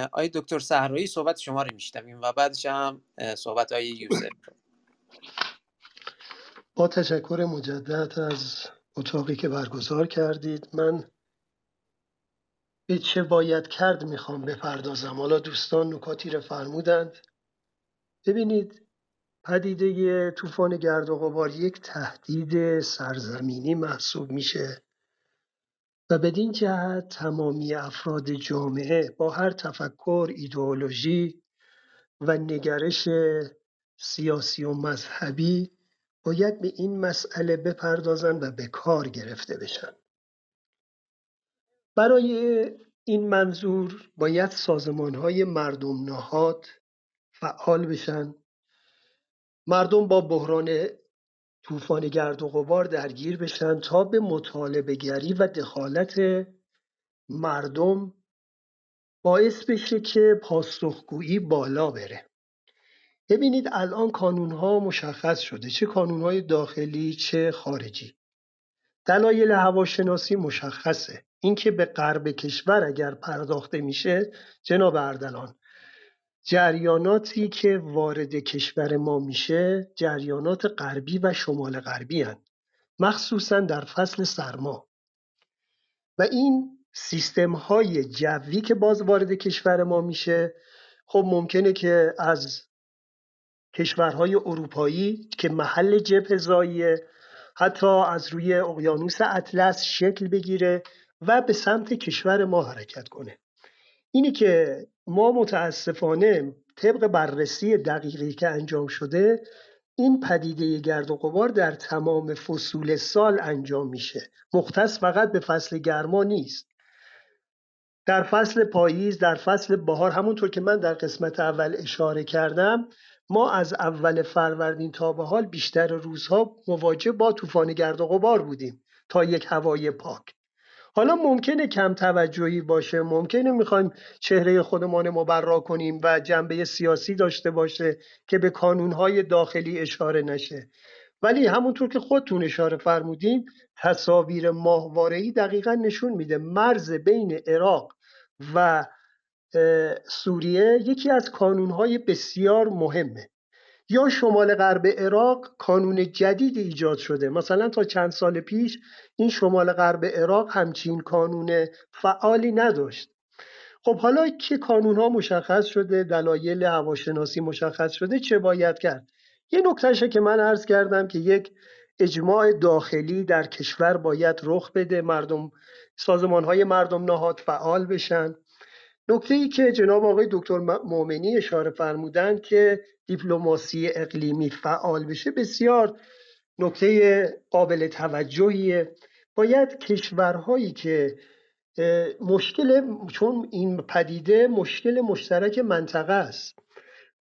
آقای دکتر صحرایی صحبت شما رو میشنویم و بعدش هم صحبت های یوسف. با تشکر مجدد از اتاقی که برگزار کردید. من به چه باید کرد می‌خوام بپردازم. حالا دوستان نکاتی رو فرمودند. ببینید پدیده طوفان گرد و غبار یک تهدید سرزمینی محسوب میشه و بدین جهت تمامی افراد جامعه با هر تفکر ایدئولوژی و نگرش سیاسی و مذهبی باید به این مسئله بپردازند و به کار گرفته بشن. برای این منظور باید سازمان های مردم نهاد فعال بشن. مردم با بحران طوفان گرد و غبار درگیر بشن تا به مطالبه گری و دخالت مردم باعث بشه که پاسخگویی بالا بره. ببینید الان ها مشخص شده چه های داخلی چه خارجی. دلایل هواشناسی مشخصه اینکه به غرب کشور اگر پرداخته میشه جناب اردلان جریاناتی که وارد کشور ما میشه جریانات غربی و شمال غربی هن. مخصوصا در فصل سرما و این سیستم های جوی که باز وارد کشور ما میشه خب ممکنه که از کشورهای اروپایی که محل جبه حتی از روی اقیانوس اطلس شکل بگیره و به سمت کشور ما حرکت کنه. اینی که ما متاسفانه طبق بررسی دقیقی که انجام شده این پدیده گرد و غبار در تمام فصول سال انجام میشه. مختص فقط به فصل گرما نیست. در فصل پاییز در فصل بهار همونطور که من در قسمت اول اشاره کردم ما از اول فروردین تا به حال بیشتر روزها مواجه با طوفان گرد و غبار بودیم تا یک هوای پاک. حالا ممکنه کم توجهی باشه ممکنه می‌خوایم چهره خودمان مبرا کنیم و جنبه سیاسی داشته باشه که به کانونهای داخلی اشاره نشه. ولی همونطور که خودتون اشاره فرمودین تصاویر ماهواره‌ای دقیقا نشون میده مرز بین عراق و سوریه یکی از کانونهای بسیار مهمه. یا شمال غرب عراق کانون جدید ایجاد شده. مثلا تا چند سال پیش این شمال غرب عراق همچین کانون فعالی نداشت. خب حالا که کانون ها مشخص شده دلایل هواشناسی مشخص شده چه باید کرد؟ یه نکتهشه که من عرض کردم که یک اجماع داخلی در کشور باید رخ بده مردم سازمان های مردم نهاد فعال بشن. نکته ای که جناب آقای دکتر مؤمنی اشاره فرمودند که دیپلماسی اقلیمی فعال بشه بسیار نکته قابل توجهیه. باید کشورهایی که مشکل چون این پدیده مشکل مشترک منطقه است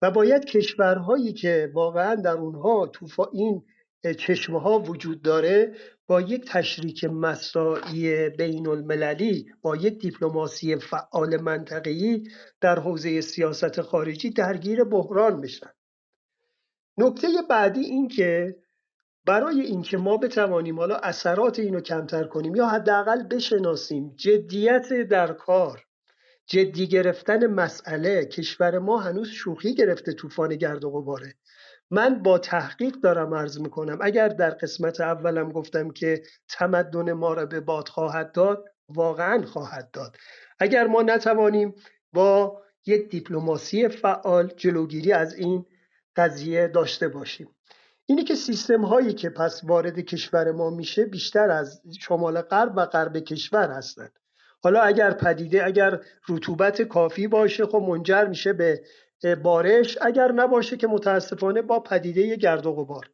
و باید کشورهایی که واقعا در اونها توفا این چشمه ها وجود داره با یک تشریک مساعی بین المللی با یک دیپلماسی فعال منطقی در حوزه سیاست خارجی درگیر بحران بشن نکته بعدی این که برای اینکه ما بتوانیم حالا اثرات اینو کمتر کنیم یا حداقل بشناسیم جدیت در کار جدی گرفتن مسئله کشور ما هنوز شوخی گرفته طوفان گرد و غباره. من با تحقیق دارم عرض می‌کنم. اگر در قسمت اولم گفتم که تمدن ما را به باد خواهد داد واقعا خواهد داد. اگر ما نتوانیم با یک دیپلماسی فعال جلوگیری از این قضیه داشته باشیم. اینی که سیستم هایی که پس وارد کشور ما میشه بیشتر از شمال غرب و غرب کشور هستند. حالا اگر پدیده اگر رطوبت کافی باشه خب منجر میشه به بارش اگر نباشه که متاسفانه با پدیده گرد و غبار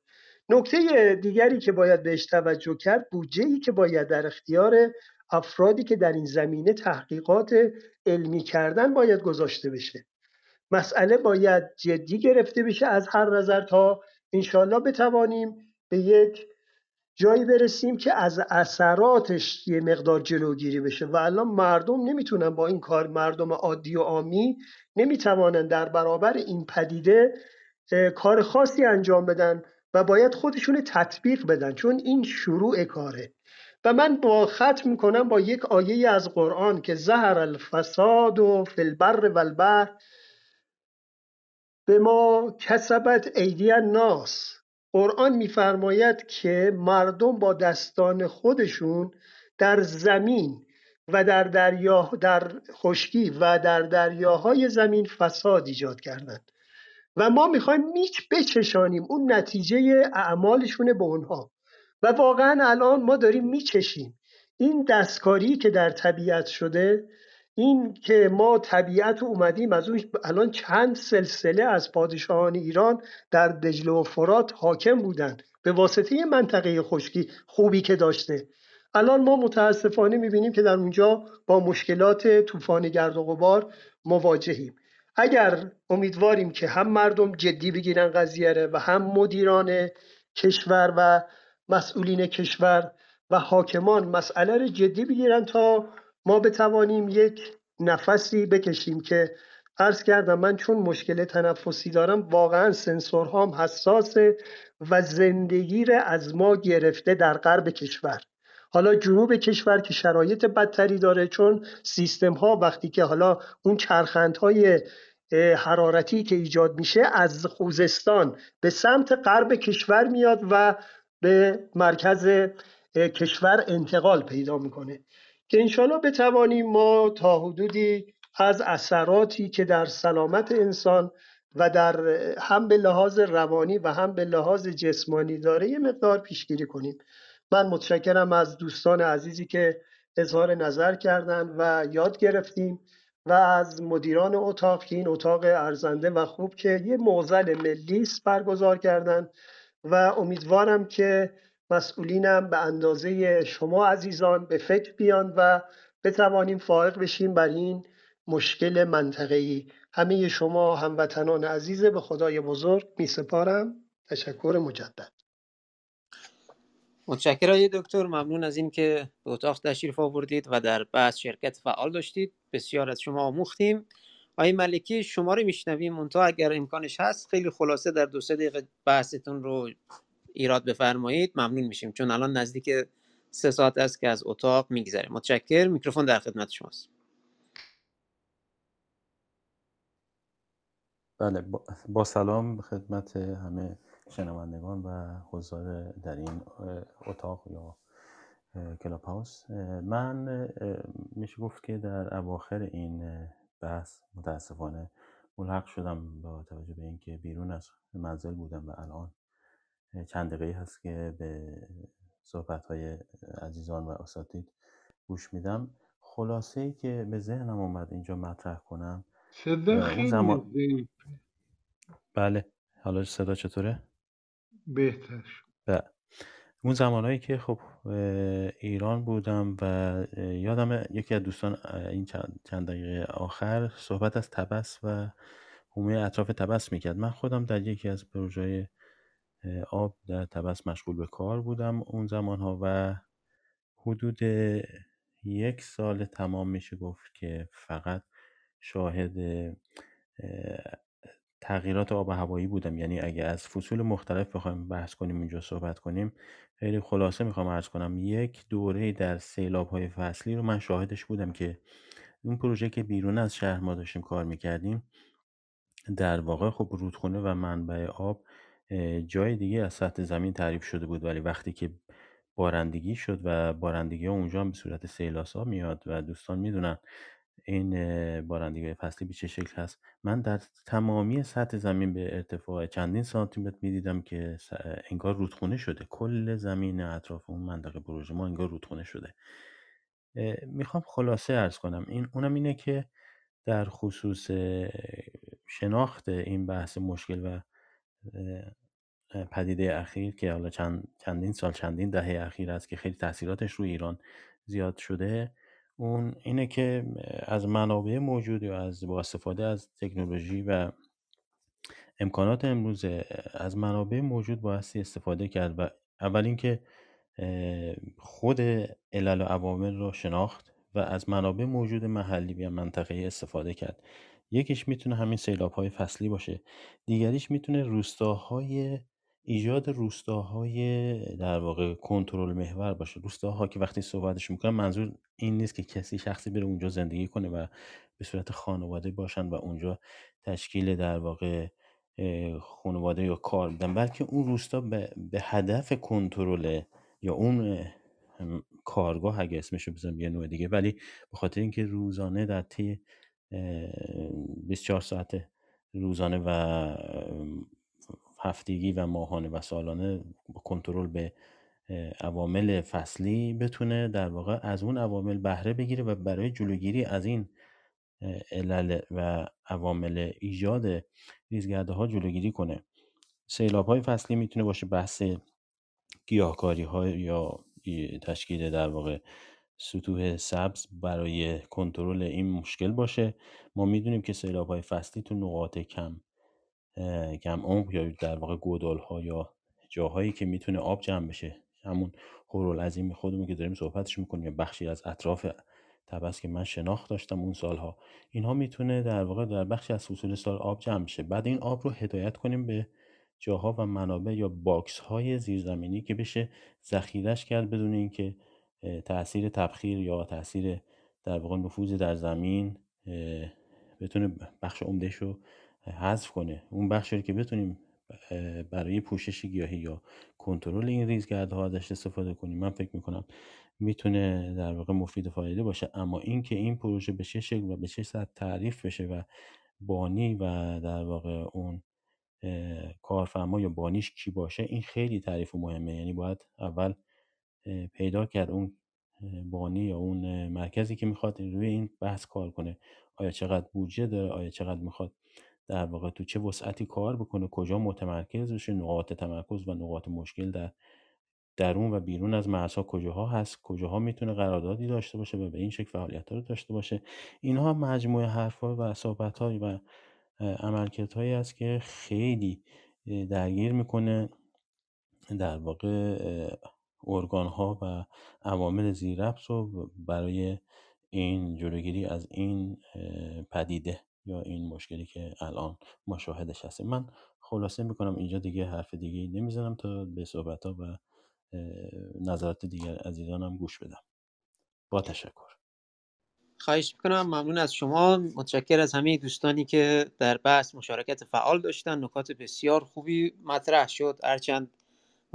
نکته دیگری که باید بهش توجه کرد بودجه ای که باید در اختیار افرادی که در این زمینه تحقیقات علمی کردن باید گذاشته بشه. مسئله باید جدی گرفته بشه از هر نظر تا انشالله بتوانیم به یک جایی برسیم که از اثراتش یه مقدار جلوگیری بشه. و الان مردم نمی‌تونن با این کار مردم عادی و عامی نمی‌توانن در برابر این پدیده کار خاصی انجام بدن و باید خودشون تطبیق بدن چون این شروع کاره. و من با ختم می‌کنم با یک آیه از قرآن که زهر الفساد و فی البر و البحر به ما کسبت ایدی الناس قرآن میفرماید که مردم با دستان خودشون در زمین و در دریا در خشکی و در دریاهای زمین فساد ایجاد کردند. و ما می‌خوایم میچ بچشانیم اون نتیجه اعمالشونه به اونها. و واقعا الان ما داریم میچشیم. این دستکاری که در طبیعت شده این که ما طبیعت اومدیم از اون الان چند سلسله از پادشاهان ایران در دجله و فرات حاکم بودند. به واسطه منطقه خشکی خوبی که داشته. الان ما متاسفانه می‌بینیم که در اونجا با مشکلات طوفان گرد و غبار مواجهیم. اگر امیدواریم که هم مردم جدی بگیرن قضیه و هم مدیران کشور و مسئولین کشور و حاکمان مسئله رو جدی بگیرن تا ما بتوانیم یک نفسی بکشیم که عرض کردم من چون مشکل تنفسی دارم واقعا سنسورهام حساسه و زندگی را از ما گرفته در غرب کشور. حالا جنوب کشور که شرایط بدتری داره چون سیستم ها وقتی که حالا اون چرخندهای حرارتی که ایجاد میشه از خوزستان به سمت غرب کشور میاد و به مرکز کشور انتقال پیدا می‌کنه. که انشالله بتوانیم ما تا حدودی از اثراتی که در سلامت انسان و در هم به لحاظ روانی و هم به لحاظ جسمانی داره یه مقدار پیشگیری کنیم. من متشکرم از دوستان عزیزی که اظهار نظر کردند و یاد گرفتیم و از مدیران اتاق که این اتاق ارزنده و خوب که یه موزل ملی برگزار کردند و امیدوارم که مسئولینم به اندازه شما عزیزان به فکر بیان و بتوانیم فائق بشیم بر این مشکل منطقه‌ای. همه شما هموطنان عزیز به خدای بزرگ می سپارم. تشکر مجدد. متشکرم دکتر. ممنون از این که به اتاق تشریف آوردید و در بحث شرکت فعال داشتید. بسیار از شما آموختیم. آقای ملکی شما رو میشنویم. منتها اگر امکانش هست خیلی خلاصه در دو سه دقیقه بحثتون رو ایراد بفرمایید ممنون میشیم. چون الان نزدیک سه ساعت است که از اتاق میگذره متشکر میکروفون در خدمت شماست. بله با سلام خدمت همه شنوندگان و حضار در این اتاق یا کلاب هاوس. من میشه گفت که در اواخر این بحث متاسفانه ملحق شدم با توجه به اینکه بیرون از منزل بودم و الان چند دقیقه هست که به صحبت های عزیزان و اساتید گوش میدم خلاصه ای که به ذهنم اومد اینجا مطرح کنم صدا خیلی زمان... بله حالا صدا چطوره؟ بهتر بله. اون زمانهایی که خب ایران بودم و یادم یکی از دوستان این چند دقیقه آخر صحبت از تبس و حومه اطراف تبس می‌کرد من خودم در یکی از پروژه آب در تبس مشغول به کار بودم اون زمان ها و حدود یک سال تمام میشه گفت که فقط شاهد تغییرات آب هوایی بودم. یعنی اگه از فصول مختلف بخوایم بحث کنیم اینجا صحبت کنیم خیلی خلاصه می‌خوام ارز کنم. یک دوره در سیلاب های فصلی رو من شاهدش بودم که اون پروژه که بیرون از شهر ما داشتیم کار می‌کردیم در واقع خب رودخونه و منبع آب جای دیگه از سطح زمین تعریف شده بود. ولی وقتی که بارندگی شد و بارندگی اونجا هم به صورت سیلاسا میاد و دوستان می‌دونن این بارندگی فصلی به چه شکل هست. من در تمامی سطح زمین به ارتفاع چندین سانتی متر می‌دیدم که انگار رودخونه شده. کل زمین اطراف اون منطقه پروژه ما انگار رودخونه شده. می‌خوام خلاصه ارز کنم. این اونم اینه که در خصوص شناخت این بحث مشکل و پدیده اخیر که حالا چند، چندین سال چندین دهه اخیر است که خیلی تاثیراتش روی ایران زیاد شده اون اینه که از منابع موجود یا از با استفاده از تکنولوژی و امکانات امروز از منابع موجود بایستی استفاده کرد و اول اینکه خود علل و عوامل رو شناخت و از منابع موجود محلی یا منطقه استفاده کرد. یکیش می‌تونه همین سیلاب های فصلی باشه. دیگریش می‌تونه روستاهای ایجاد روستاهای در واقع کنترل محور باشه. روستاها که وقتی صحبتش می‌کنم منظور این نیست که کسی شخصی بره اونجا زندگی کنه و به صورت خانواده باشن و اونجا تشکیل در واقع خانواده یا کار بدن. بلکه اون روستا به, به هدف کنترل یا اون کارگاه اگه اسمشو بزنم یه نوع دیگه ولی به خاطر اینکه روزانه در طی 24 ساعت روزانه و هفتگی و ماهانه و سالانه کنترل به عوامل فصلی بتونه در واقع از اون عوامل بهره بگیره و برای جلوگیری از این علل و عوامل ایجاد ریزگرده ها جلوگیری کنه. سیلاب های فصلی می‌تونه باشه بحث گیاهکاری ها یا تشکیل در واقع سطوح سبز برای کنترل این مشکل باشه. ما می‌دونیم که سیلاب های فصلی تو نقاط کم کم عمق یا در واقع گودال ها یا جاهایی که می‌تونه آب جمع بشه. همون عظیم خودمون که داریم صحبتش می‌کنیم یا بخشی از اطراف طبس که من شناخت داشتم اون سالها. اینها می‌تونه در واقع در بخشی از فصول سال آب جمع بشه. بعد این آب رو هدایت کنیم به جاها و منابع یا box های زیرزمینی که بشه ذخیرش کرد بدون اینکه تاثیر تبخیر یا تاثیر در واقع نفوذ در زمین بتونه بخش عمدهش رو حذف کنه. اون بخشی که بتونیم برای پوشش گیاهی یا کنترل این ریزگردها ازش استفاده کنیم من فکر می‌کنم می‌تونه در واقع مفید و فایده باشه. اما اینکه این پروژه به چه شکل و به چه سطح تعریف بشه و بانی و در واقع اون کارفرما یا بانیش کی باشه این خیلی تعریف مهمه. یعنی باید اول پیدا کرد اون بانی یا اون مرکزی که می‌خواد روی این بحث کار کنه. آیا چقدر بودجه داره؟ آیا چقدر می‌خواد در واقع تو چه وسعتی کار بکنه؟ کجا متمرکز بشه؟ نقاط تمرکز و نقاط مشکل در درون و بیرون از مرزها کجاها هست؟ کجاها می‌تونه قراردادی داشته باشه و به این شکل فعالیت رو داشته باشه؟ اینها مجموعه حرفها و صحبت و عملکردهایی است که خیلی درگیر می‌کنه در واقع ارگان ها و عوامل زیرربط رو برای این جلوگیری از این پدیده یا این مشکلی که الان ما شاهدش هستیم. من خلاصه می‌کنم اینجا دیگه حرف دیگه نمی‌زنم تا به صحبت ها و نظرات دیگر عزیزانم گوش بدم. با تشکر. خواهش می‌کنم. ممنون از شما. متشکر از همه دوستانی که در بحث مشارکت فعال داشتن. نکات بسیار خوبی مطرح شد. هرچند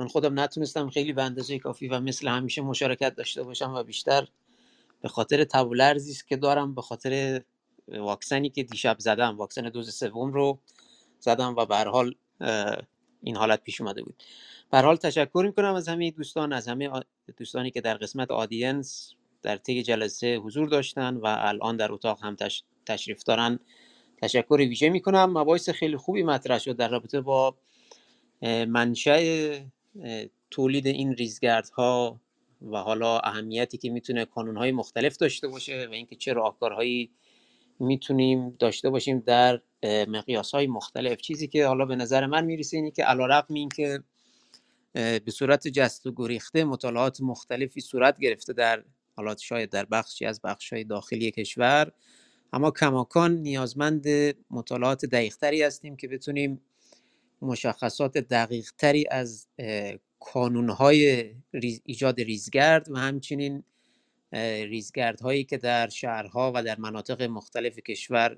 من خودم نتونستم خیلی به اندازه کافی و مثل همیشه مشارکت داشته باشم و بیشتر به خاطر تبولرزی است که دارم به خاطر واکسنی که دیشب زدم واکسن دوز سوم رو زدم و به حال این حالت پیش اومده بود. به حال تشکر می‌کنم از همه دوستان از همه دوستانی که در قسمت آدینس در طی جلسه حضور داشتن و الان در اتاق هم تشریف دارن. تشکر ویژه می‌کنم. مباحث خیلی خوبی مطرح شد در رابطه با منشأ تولید این ریزگردها و حالا اهمیتی که می‌تونه کانونهای مختلف داشته باشه و اینکه چه راهکارهایی می‌تونیم داشته باشیم در مقیاس های مختلف. چیزی که حالا به نظر من می‌رسه اینه که علیرغم این که به صورت جست و گریخته مطالعات مختلفی صورت گرفته در حالات شاید در بخشی از بخش های داخلی کشور. اما کماکان نیازمند مطالعات دقیقتری هستیم که بتونیم مشخصات دقیقتری از کانونهای ایجاد ریزگرد و همچنین ریزگردهایی که در شهرها و در مناطق مختلف کشور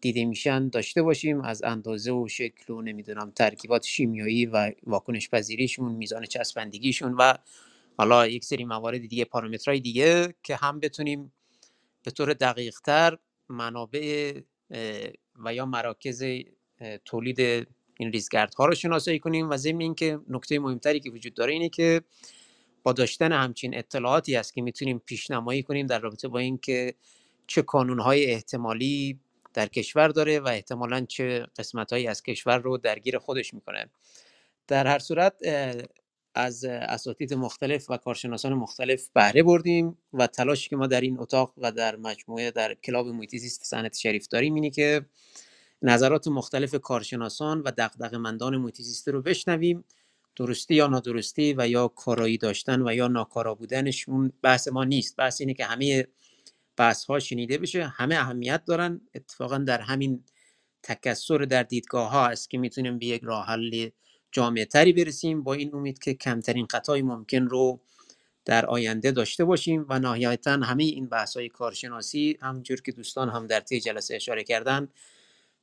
دیده میشن داشته باشیم. از اندازه و شکل و نمی‌دونم ترکیبات شیمیایی و واکنش پذیریشون میزان چسبندگیشون و حالا یک سری موارد دیگه پارامترهای دیگه که هم بتونیم به طور دقیقتر منابع و یا مراکز تولید این ریزگردها رو شناسایی کنیم و ضمن اینکه نکته مهمتری که وجود داره اینه که با داشتن همچین اطلاعاتی است که می‌تونیم پیشنمایی کنیم در رابطه با اینکه چه کانونهای احتمالی در کشور داره و احتمالا چه قسمتهایی از کشور رو درگیر خودش می‌کنه. در هر صورت از اساتید مختلف و کارشناسان مختلف بهره بردیم و تلاشی که ما در این اتاق و در مجموعه در کلاب محیط زیست صنعت شریف داریم اینه که نظرات مختلف کارشناسان و دغدغه‌مندان محیط رو بشنویم. درستی یا نادرستی و یا کارایی داشتن و یا ناکارا بودنشون بحث ما نیست. بحث اینه که همه بحث ها شنیده بشه. همه اهمیت دارن. اتفاقا در همین تکسر در دیدگاه ها است که می‌تونیم به یک راه حل جامعه تری برسیم با این امید که کمترین خطای ممکن رو در آینده داشته باشیم و نهایتا همه این بحث های کارشناسی همونجور که دوستان هم در طی جلسه اشاره کردن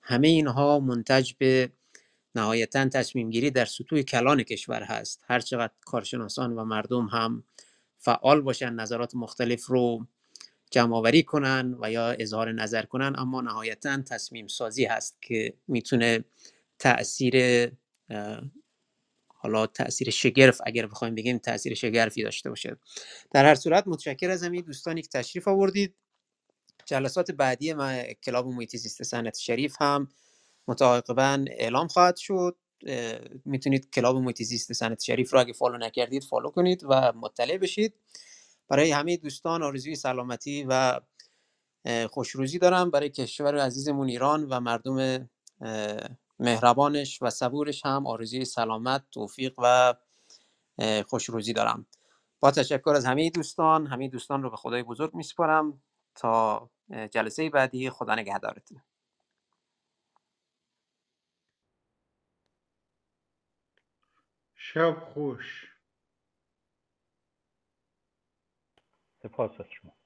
همه اینها منتج به نهایتا تصمیم گیری در سطوح کلان کشور هست. هر چقدر کارشناسان و مردم هم فعال باشن نظرات مختلف رو جمع آوری کنن و یا اظهار نظر کنن اما نهایتا تصمیم سازی هست که می‌تونه تاثیر حالا تاثیر شگرف اگر بخوایم بگیم تاثیر شگرفی داشته باشه. در هر صورت متشکر از همین دوستانی که تشریف آوردید. جلسات بعدی ما club محیط زیست صنعت شریف هم متعاقبا اعلام خواهد شد. می‌تونید club محیط زیست صنعت شریف رو اگه follow نکردید follow کنید و مطلع بشید. برای همه دوستان آرزوی سلامتی و خوشروزی دارم. برای کشور عزیزمون ایران و مردم مهربانش و صبورش هم آرزوی سلامت توفیق و خوشروزی دارم. با تشکر از همه دوستان همه دوستان رو به خدای بزرگ میسپارم. تا جلسه بعدی خدا نگهدارتون. شب خوش. سپاس از شما.